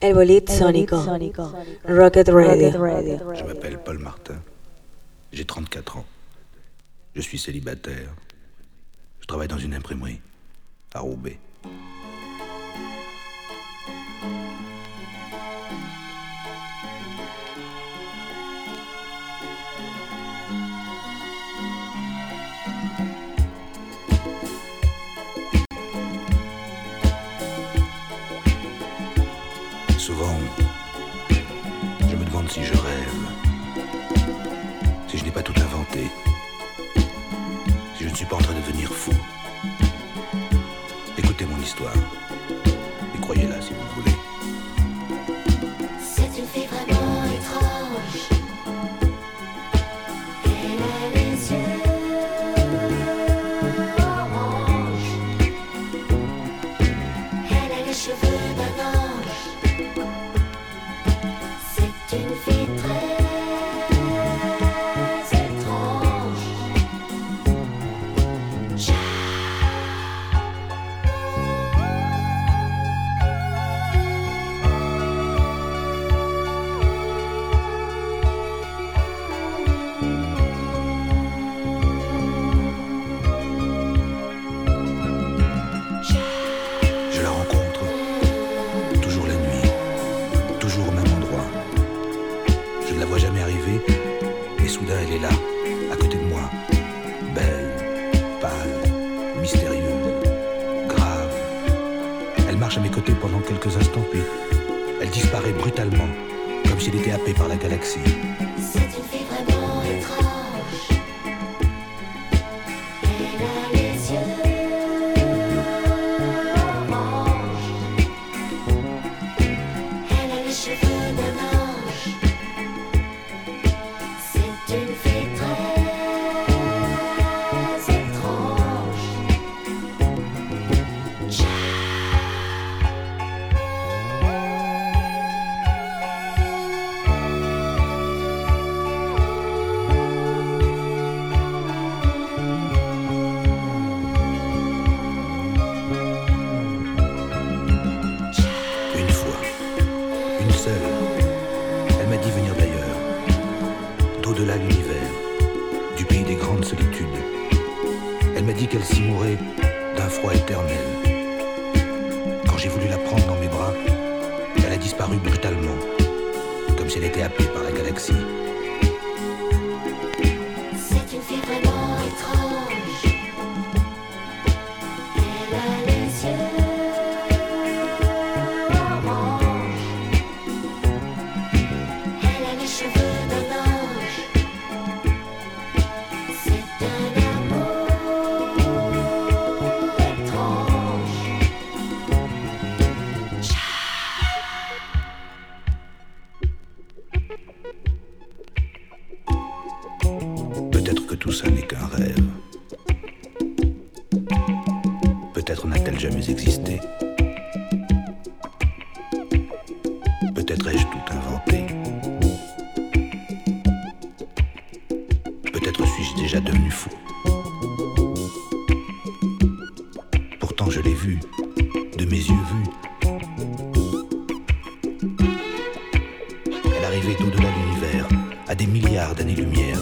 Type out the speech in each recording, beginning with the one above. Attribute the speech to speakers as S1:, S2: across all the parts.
S1: El Bolide Sonico. Rocket Radio.
S2: Je m'appelle Paul Martin. J'ai 34 ans. Je suis célibataire. Je travaille dans une imprimerie à Roubaix. à des milliards d'années-lumière.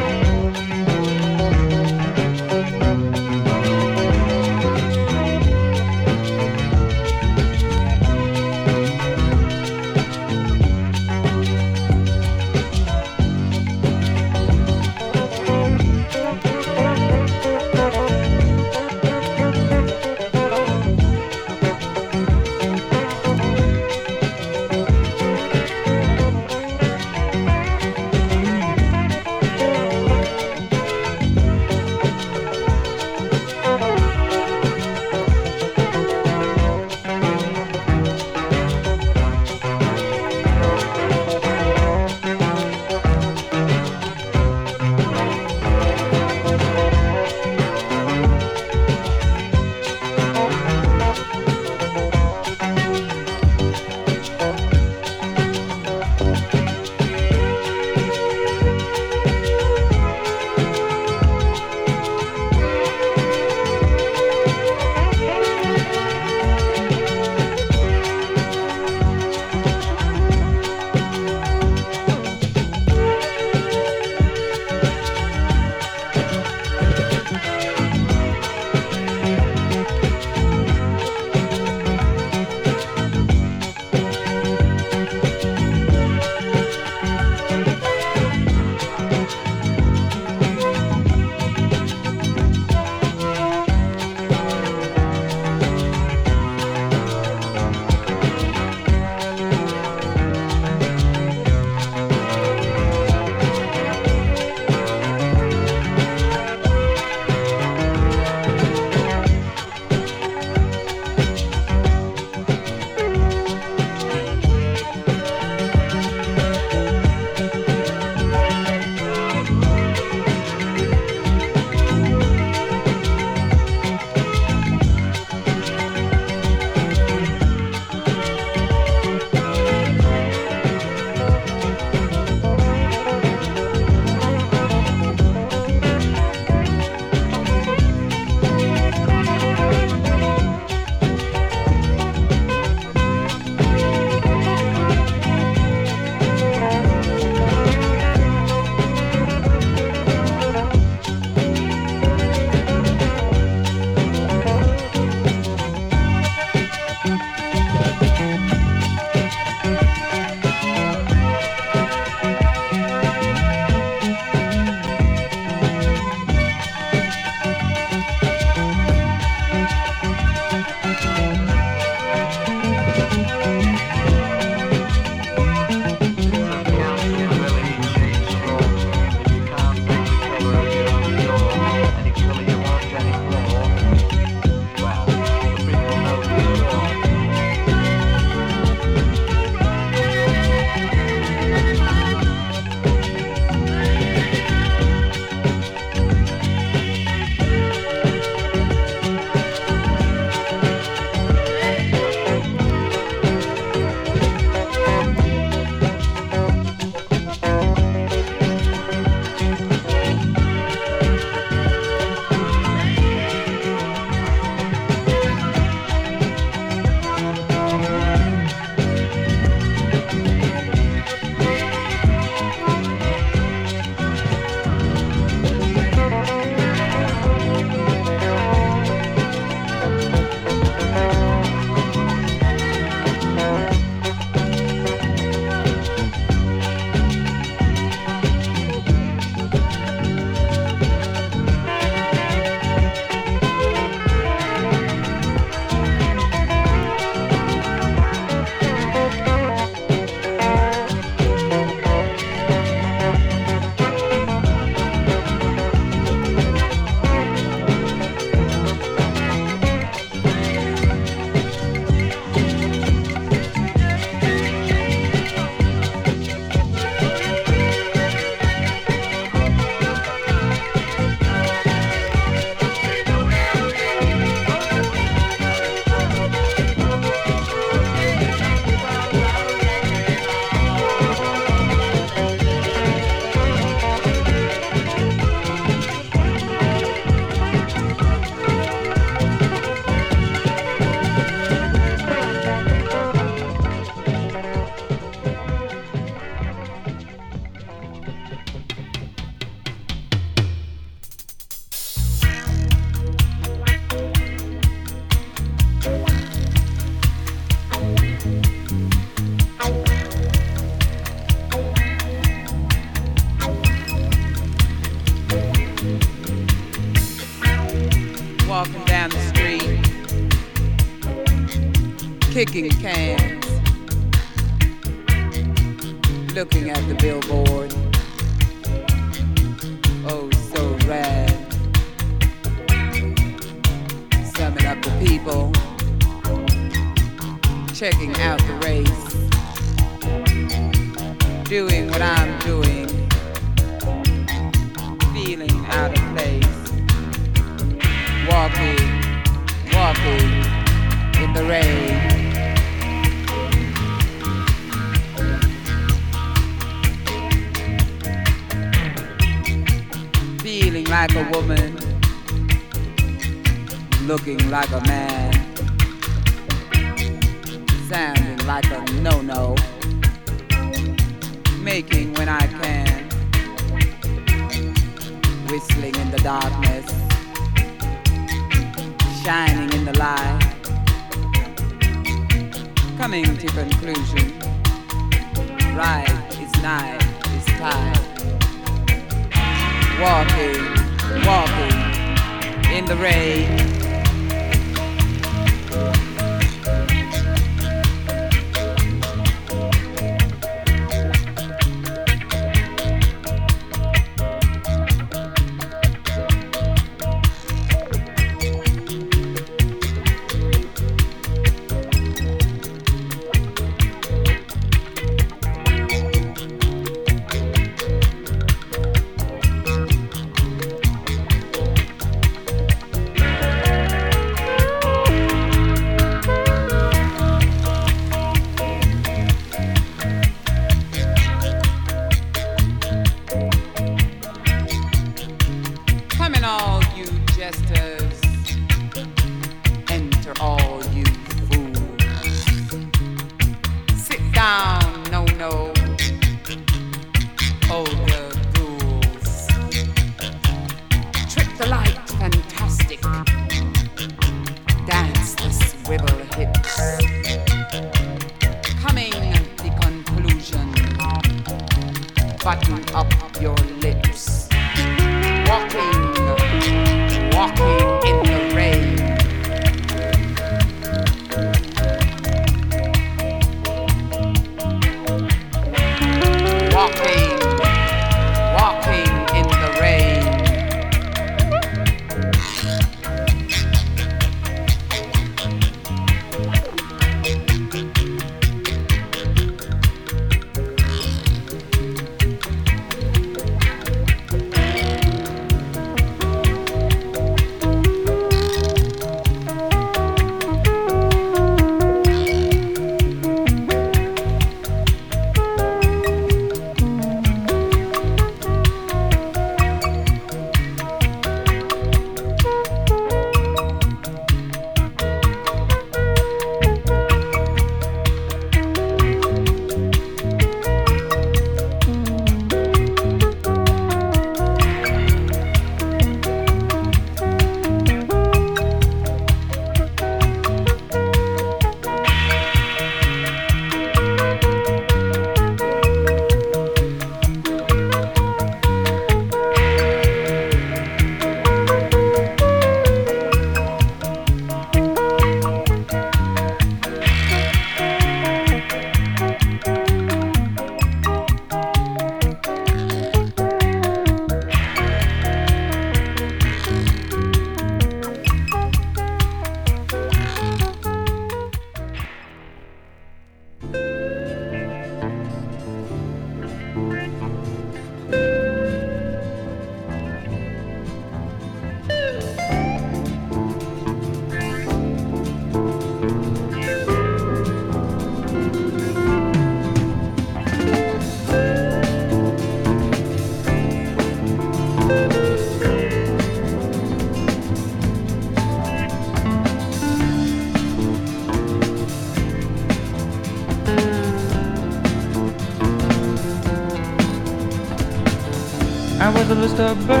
S3: Was a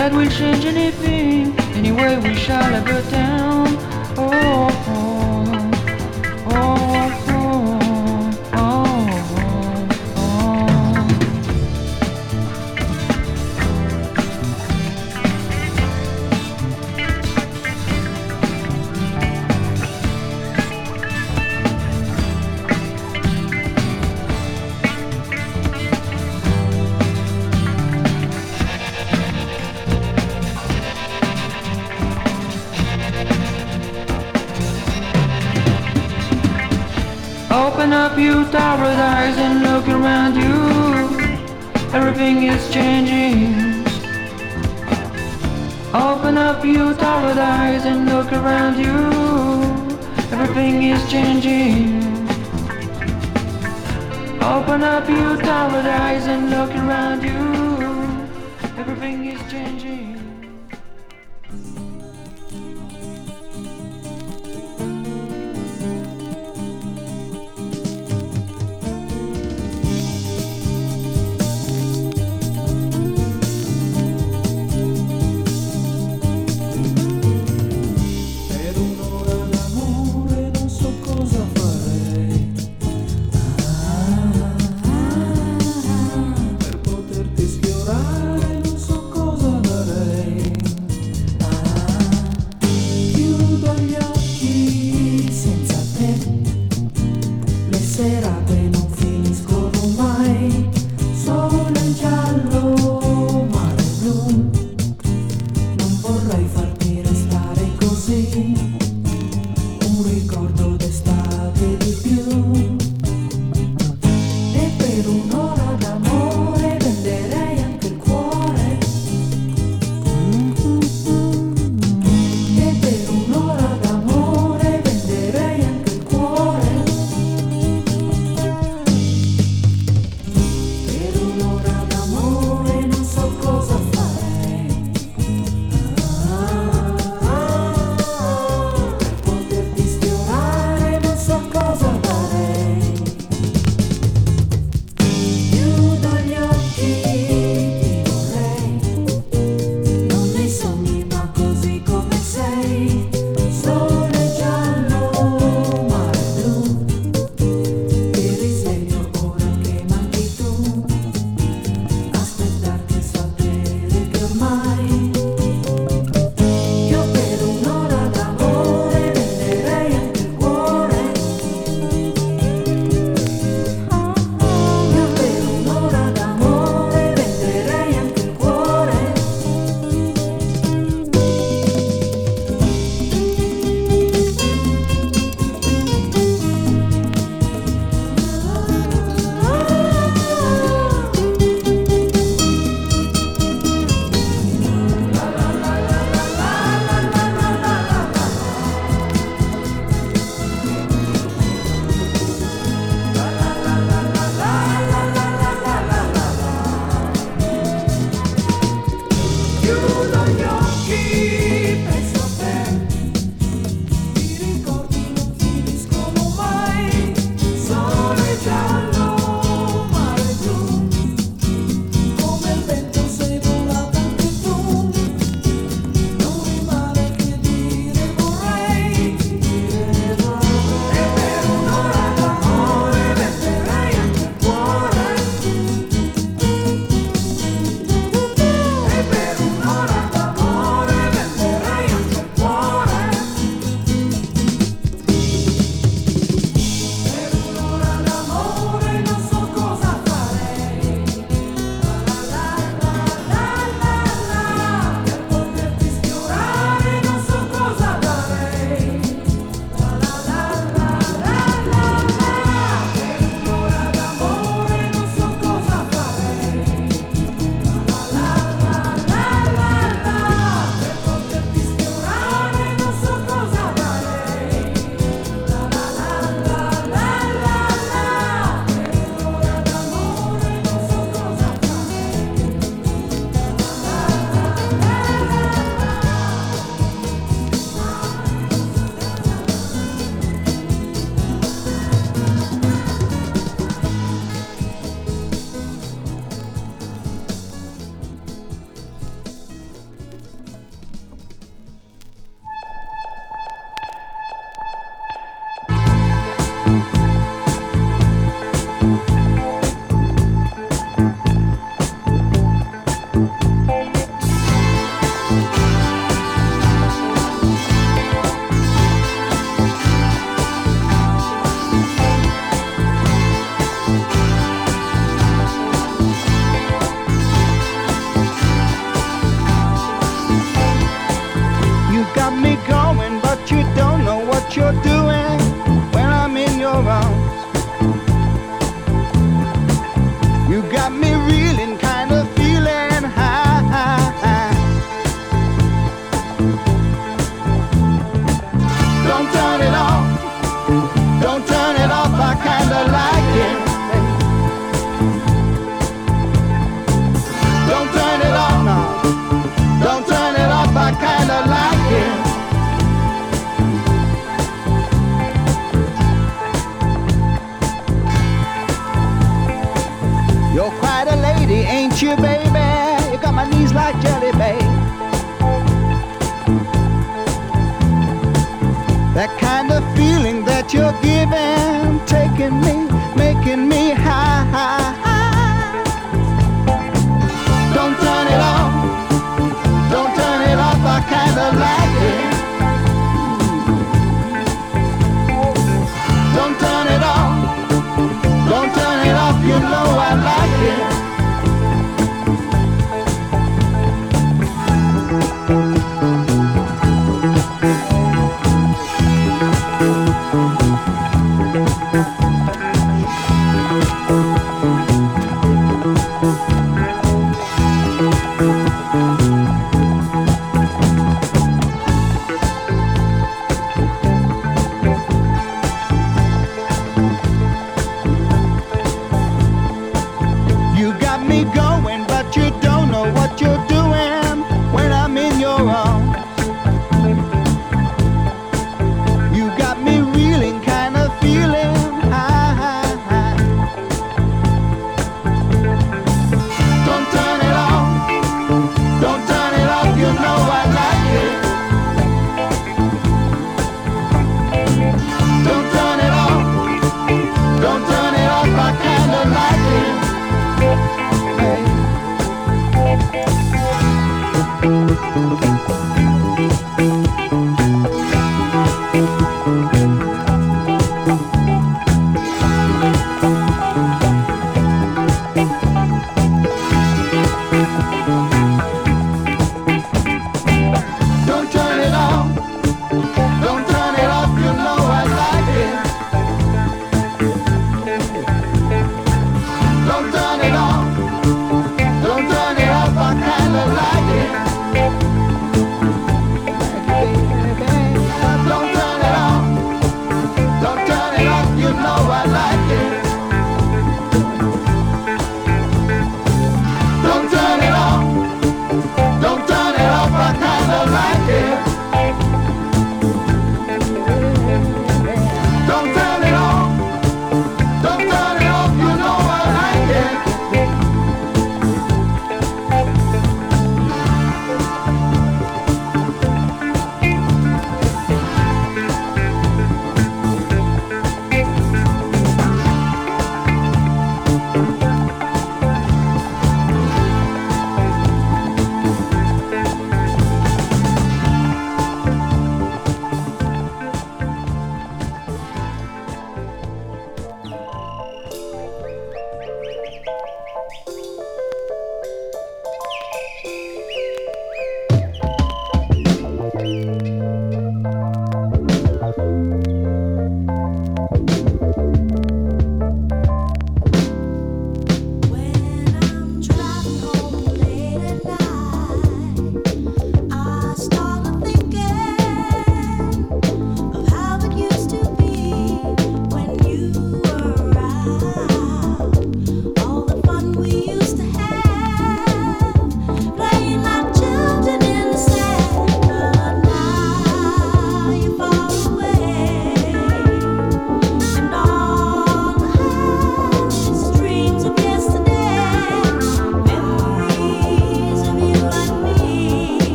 S4: that will change anything. Anyway, we shall have a town. Oh. eyes and look around you. Everything is changing. Open up your tired eyes and look around you. Everything is changing.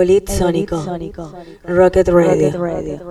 S1: Bolid Sónico, Rocket Radio.
S5: Rocket Radio.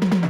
S5: Mm-hmm.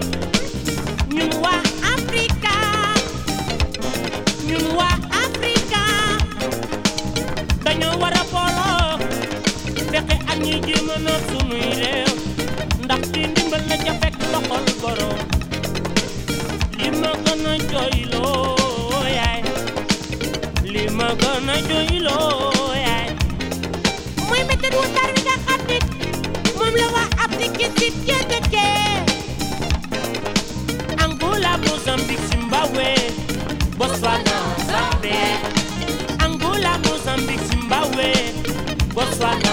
S5: Angola Mozambique Zimbabwe. Botswana Zambia. Angola Mozambique Zimbabwe. Botswana.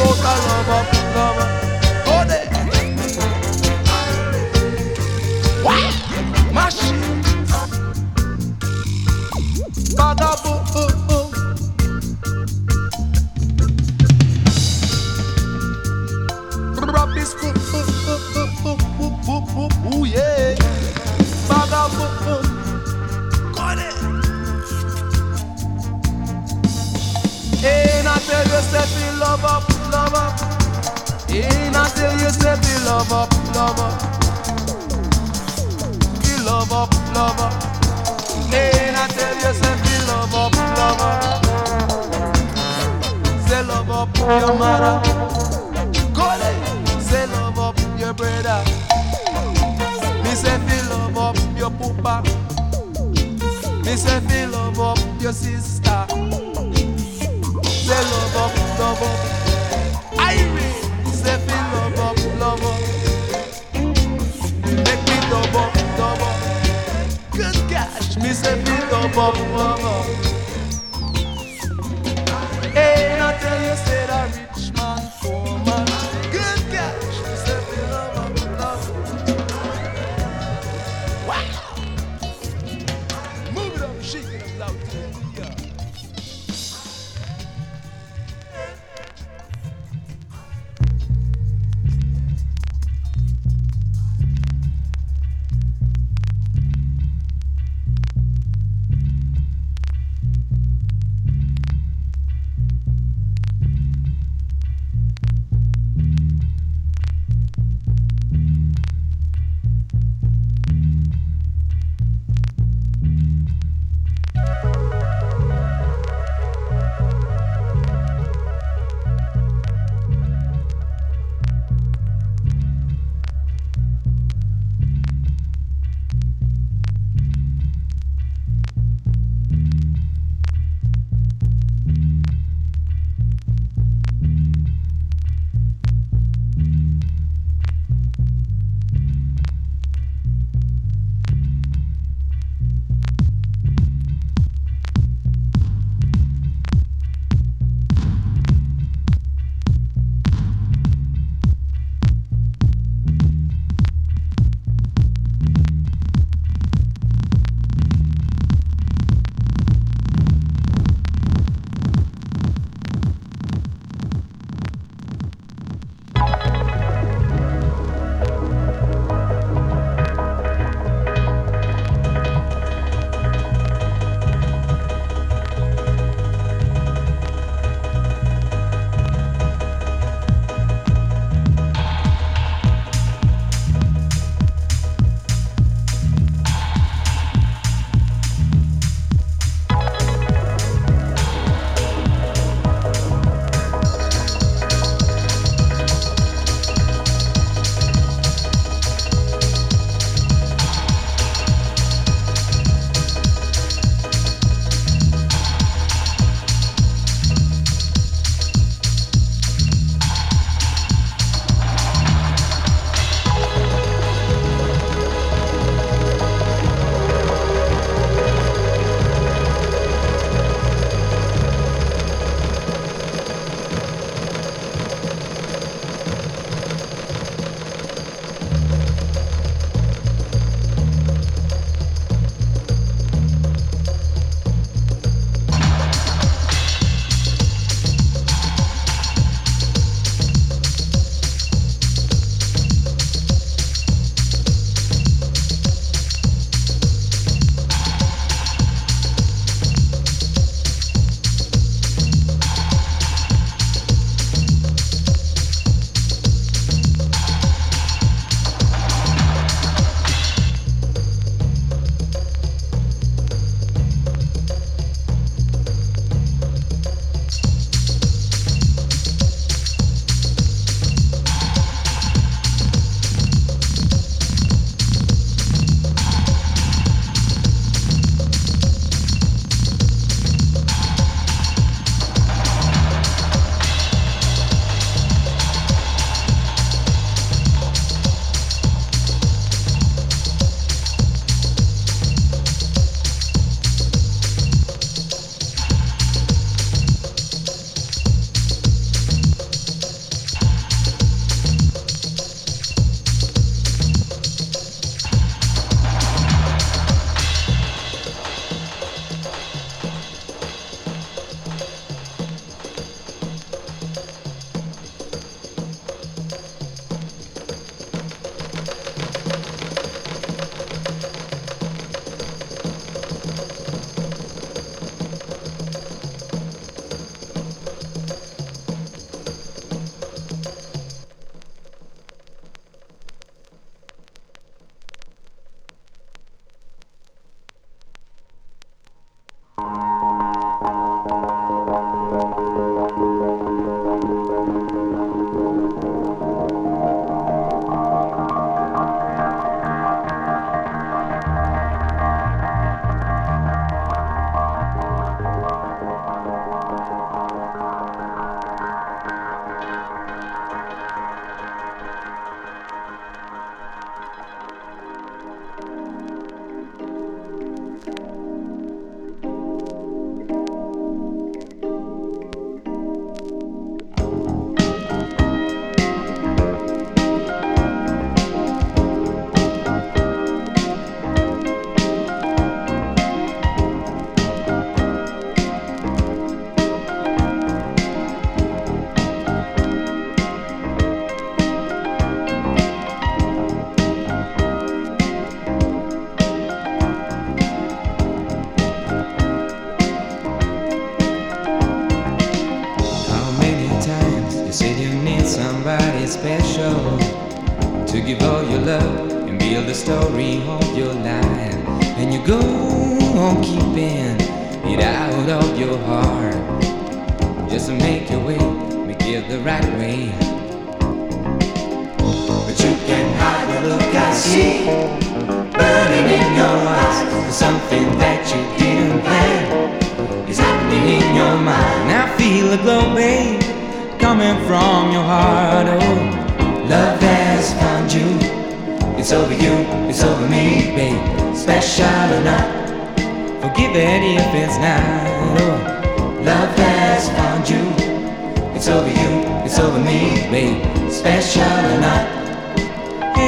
S6: A love up,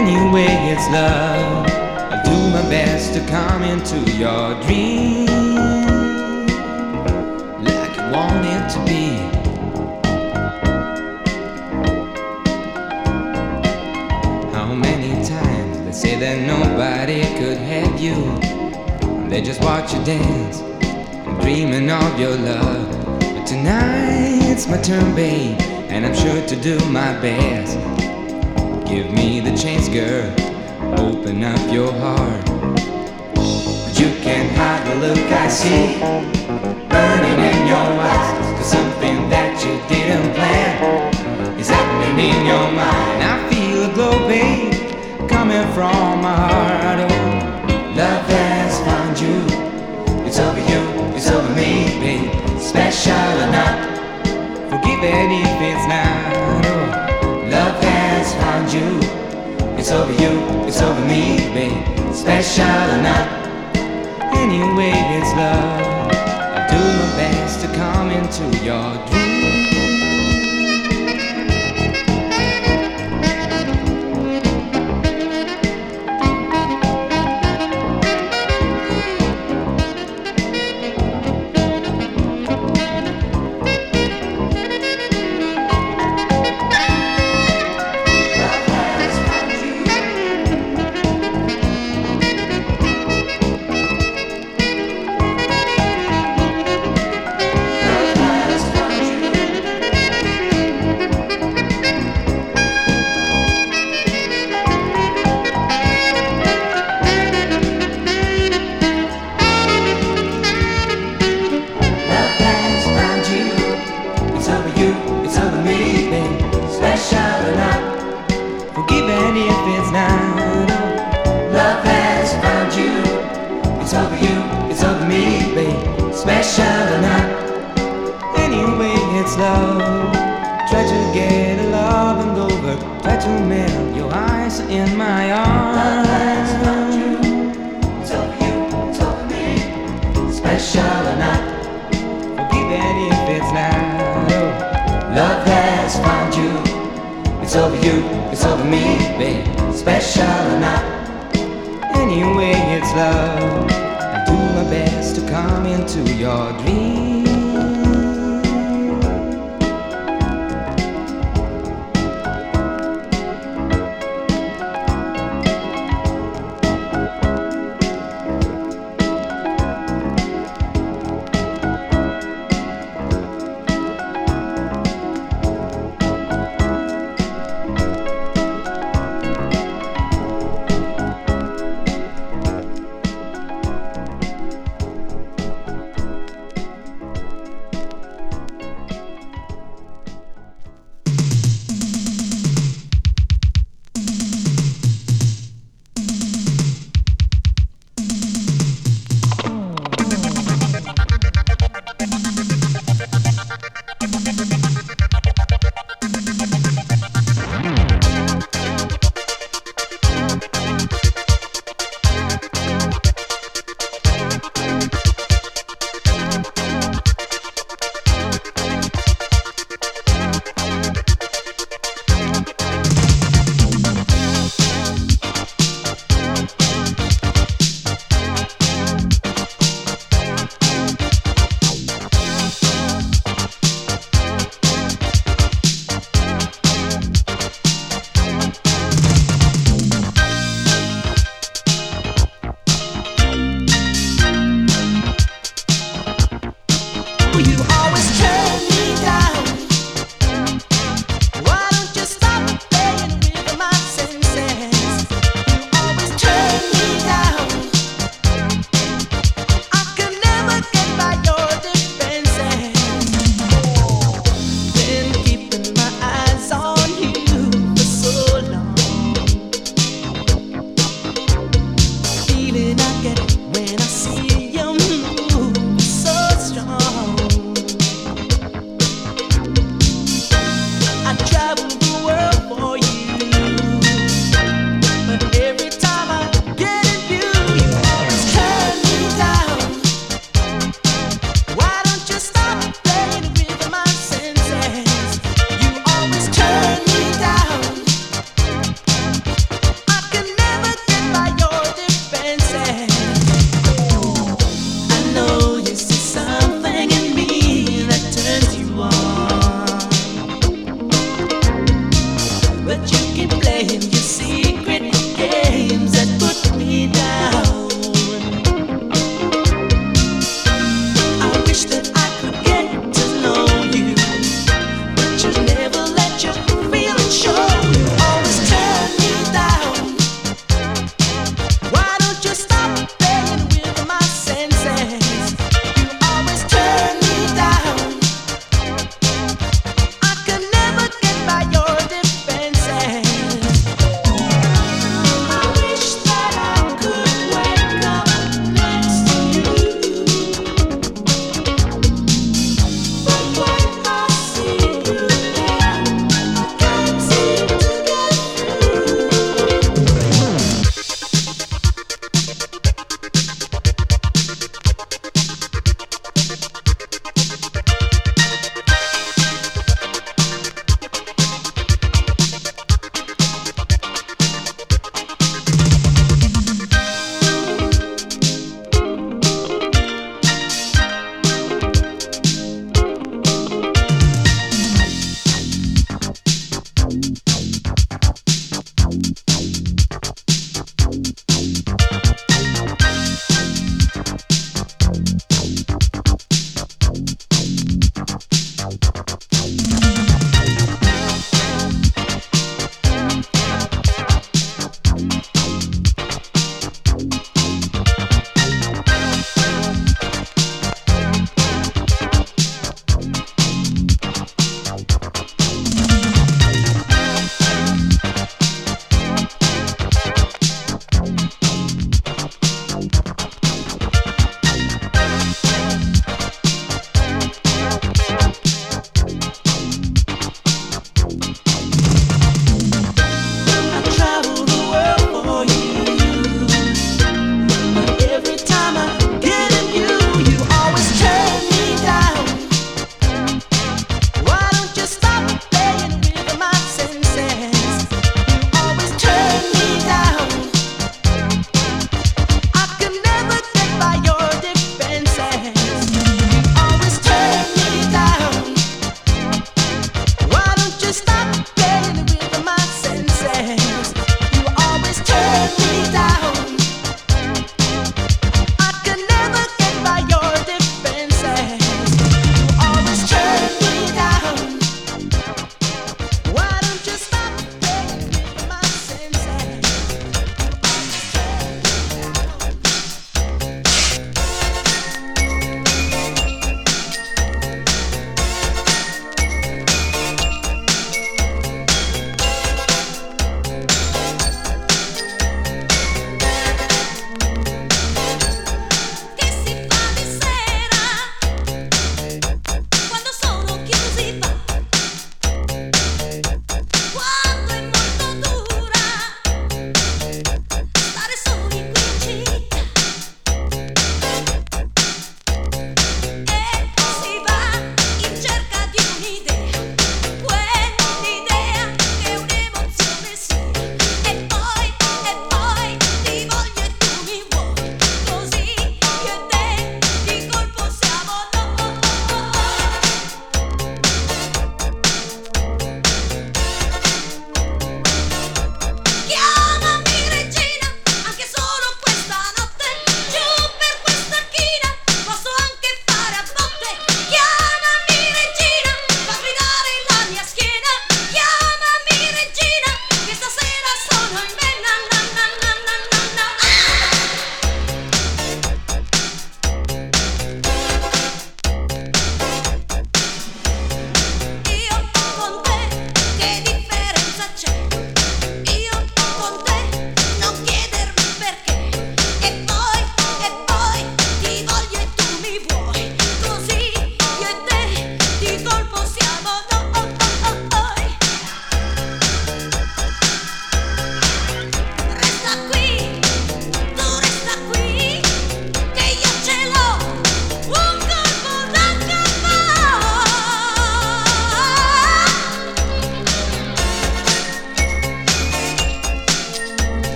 S7: anyway, it's love. I'll do my best to come into your dream like you want it to be. How many times they say that nobody could have you? They just watch you dance, dreaming of your love. But tonight it's my turn, babe, and I'm sure to do my best. Give me the chance, girl. Open up your heart. But you can't hide the look I see burning in your eyes. Cause something that you didn't plan is happening in your mind. I feel a glow, babe, coming from my heart. Oh, love has found you. It's over you, it's over me, babe. Special not, forgive it if it's. Me. Special or not, anyway, it's love. I'll do my best to come into your dream.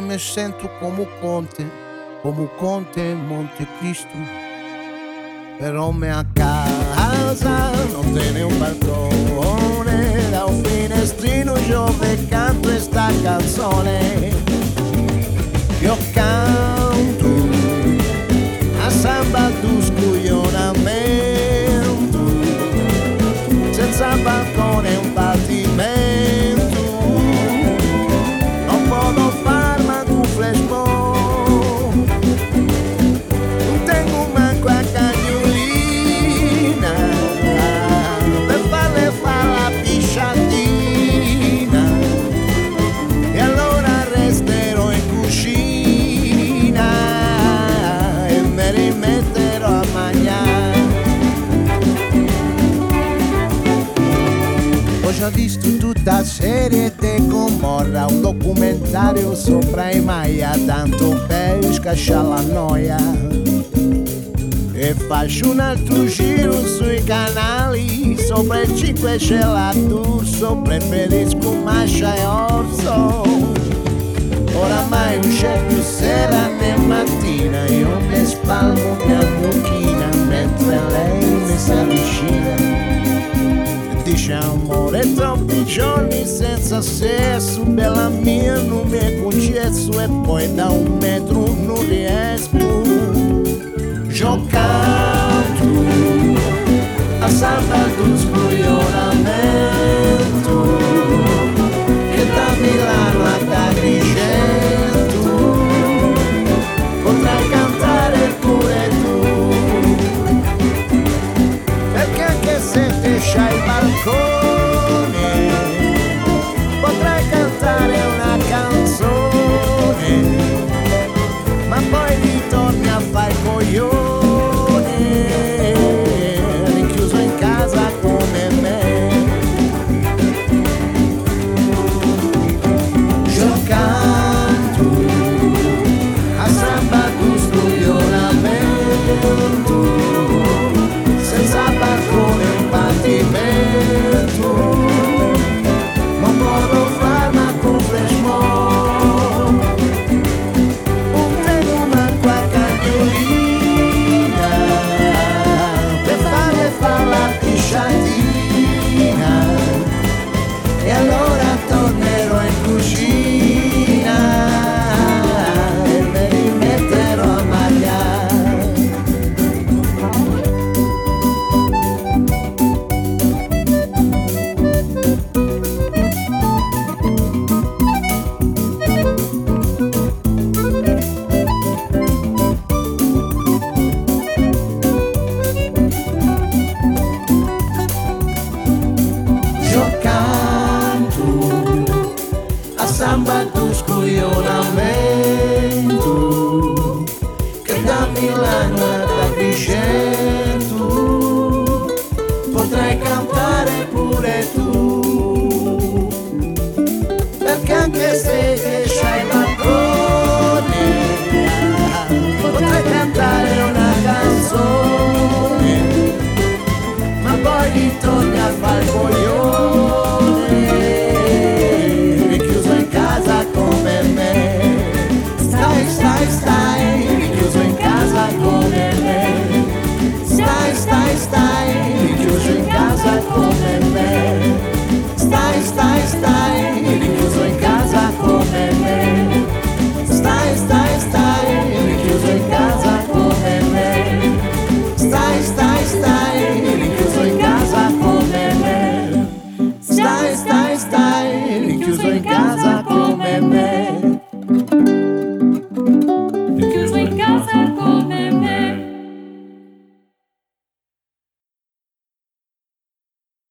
S7: me
S8: sento como conte, como conte Monte Cristo. Pero minha casa não tem um balcone, ao finestrino eu canto esta canção. Eu canto a samba dos cuiões. Sopra i Maya Tanto per scacciare la noia. E faccio un altro giro sui canali Sopra il 5 c'è la D'Urso Preferisco Mascia e Orso. Oramai non c'è più sera né mattina Io mi spalmo mia mucchina Mentre lei mi si avvicina. Dice amore troppi giorni senza sesso Bella mia non mi concesso E poi da un metro non riesco. Giocando a samba do scoglionamento Che da Milano ad Agrigento Potrai cantare pure tu. Perché anche se c'hai il balcone